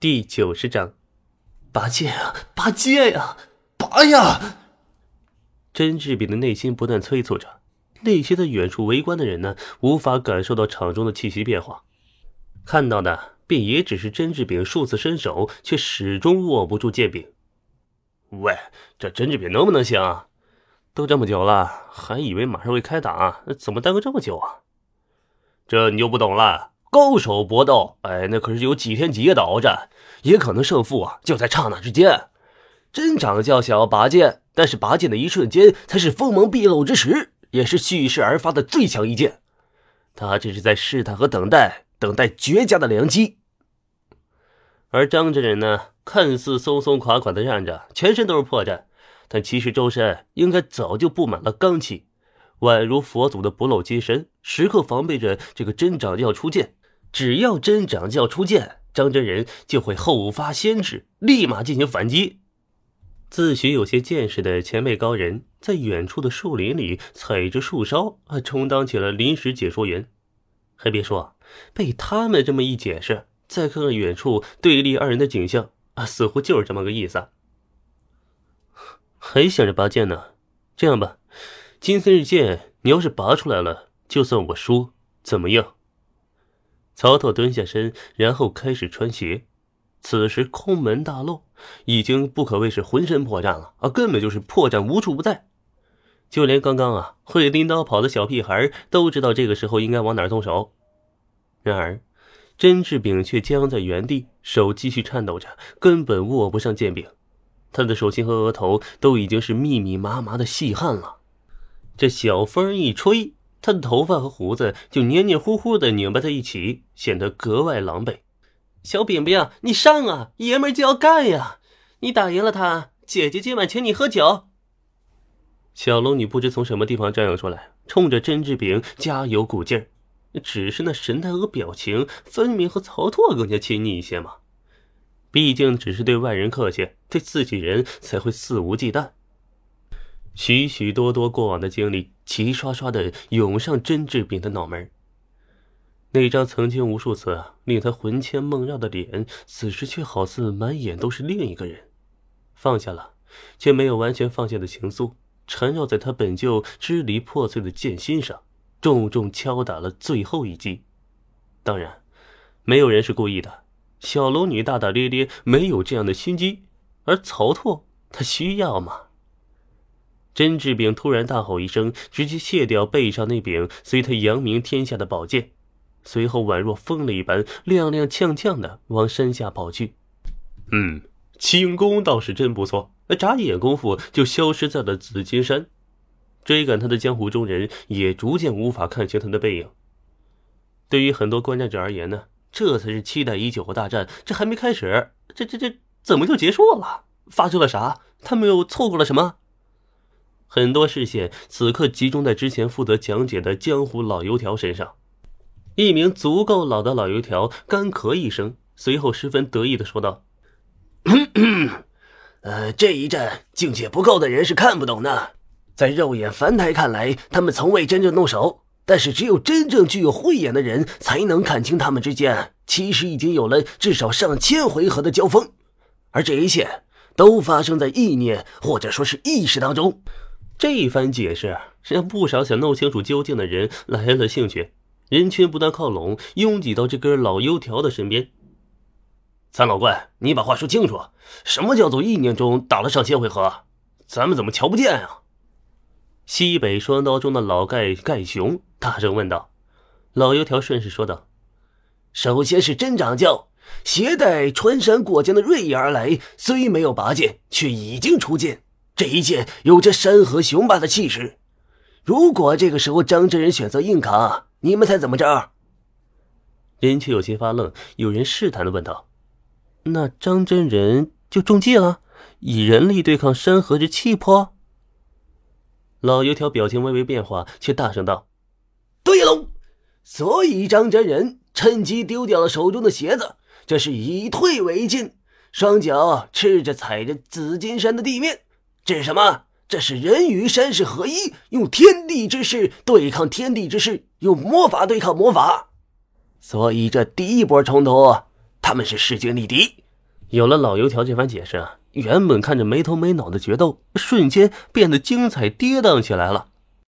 第九十章，拔剑啊，拔剑呀，拔呀！甄志炳的内心不断催促着。那些在远处围观的人呢，无法感受到场中的气息变化，看到的便也只是甄志炳数次伸手，却始终握不住剑柄。喂，这甄志炳能不能行？啊？都这么久了，还以为马上会开打，怎么耽搁这么久啊？这你就不懂了。高手搏斗，哎，那可是有几天几夜的鏖战，也可能胜负啊就在刹那之间。真掌教想要拔剑，但是拔剑的一瞬间才是锋芒毕露之时，也是蓄势而发的最强一剑。他这是在试探和等待，等待绝佳的良机。而张真人呢，看似松松垮垮的站着，全身都是破绽，但其实周身应该早就布满了罡气，宛如佛祖的不露金身，时刻防备着这个真掌教出剑。只要真掌教出剑，张真人就会后发先至，立马进行反击。自诩有些见识的前辈高人，在远处的树林里踩着树梢，啊，充当起了临时解说员。还别说，被他们这么一解释，再看看远处对立二人的景象，啊，似乎就是这么个意思。还想着拔剑呢？这样吧，金森日剑，你要是拔出来了，就算我输，怎么样？曹操蹲下身，然后开始穿鞋。此时空门大漏，已经不可谓是浑身破绽了啊，根本就是破绽无处不在。就连刚刚啊会拎刀跑的小屁孩都知道这个时候应该往哪动手。然而，甄志炳却僵在原地，手继续颤抖着，根本握不上剑柄。他的手心和额头都已经是密密麻麻的细汗了。这小风一吹。他的头发和胡子就黏黏糊糊的拧巴在一起，显得格外狼狈。小饼饼，你上啊，爷们就要干呀！你打赢了他，姐姐今晚请你喝酒。小龙女不知从什么地方站了出来，冲着甄志炳加油鼓劲儿。只是那神态和表情，分明和曹拓更加亲昵一些嘛。毕竟只是对外人客气，对自己人才会肆无忌惮。许许多多过往的经历，齐刷刷的涌上甄志斌的脑门。那张曾经无数次令他魂牵梦绕的脸，此时却好似满眼都是另一个人。放下了，却没有完全放下的情愫，缠绕在他本就支离破碎的剑心上，重重敲打了最后一击。当然，没有人是故意的。小龙女大大咧咧，没有这样的心机，而曹拓，他需要吗？甄志炳突然大吼一声，直接卸掉背上那柄随他扬名天下的宝剑，随后宛若疯了一般，踉踉跄跄的往山下跑去。嗯，轻功倒是真不错，眨眼功夫就消失在了紫金山。追赶他的江湖中人也逐渐无法看清他的背影。对于很多观战者而言呢，这才是期待已久的大战，这还没开始，这这这怎么就结束了？发生了啥？他们又错过了什么？很多视线此刻集中在之前负责讲解的江湖老油条身上。一名足够老的老油条干咳一声，随后十分得意的说道：“ 呃，这一战境界不够的人是看不懂的，在肉眼凡胎看来，他们从未真正动手。但是，只有真正具有慧眼的人才能看清他们之间其实已经有了至少上千回合的交锋，而这一切都发生在意念或者说是意识当中。”这一番解释让不少想弄清楚究竟的人来了兴趣，人群不断靠拢，拥挤到这根老油条的身边。三老怪，你把话说清楚，什么叫做意念中打了上千回合？咱们怎么瞧不见啊？西北双刀中的老盖盖雄大声问道。老油条顺势说道：“首先是真掌教携带穿山过江的锐意而来，虽没有拔剑，却已经出剑。”这一剑有着山河雄霸的气势，如果这个时候张真人选择硬扛，你们猜怎么着？人却有些发愣，有人试探的问道：“那张真人就中计了，以人力对抗山河之气魄？”老油条表情微微变化，却大声道：“对喽！所以张真人趁机丢掉了手中的鞋子，这是以退为进，双脚赤着踩着紫金山的地面。”这是什么？这是人与山势合一，用天地之势对抗天地之势，用魔法对抗魔法。所以这第一波冲突，他们是势均力敌，有了老油条这番解释啊，原本看着没头没脑的决斗，瞬间变得精彩跌宕起来了。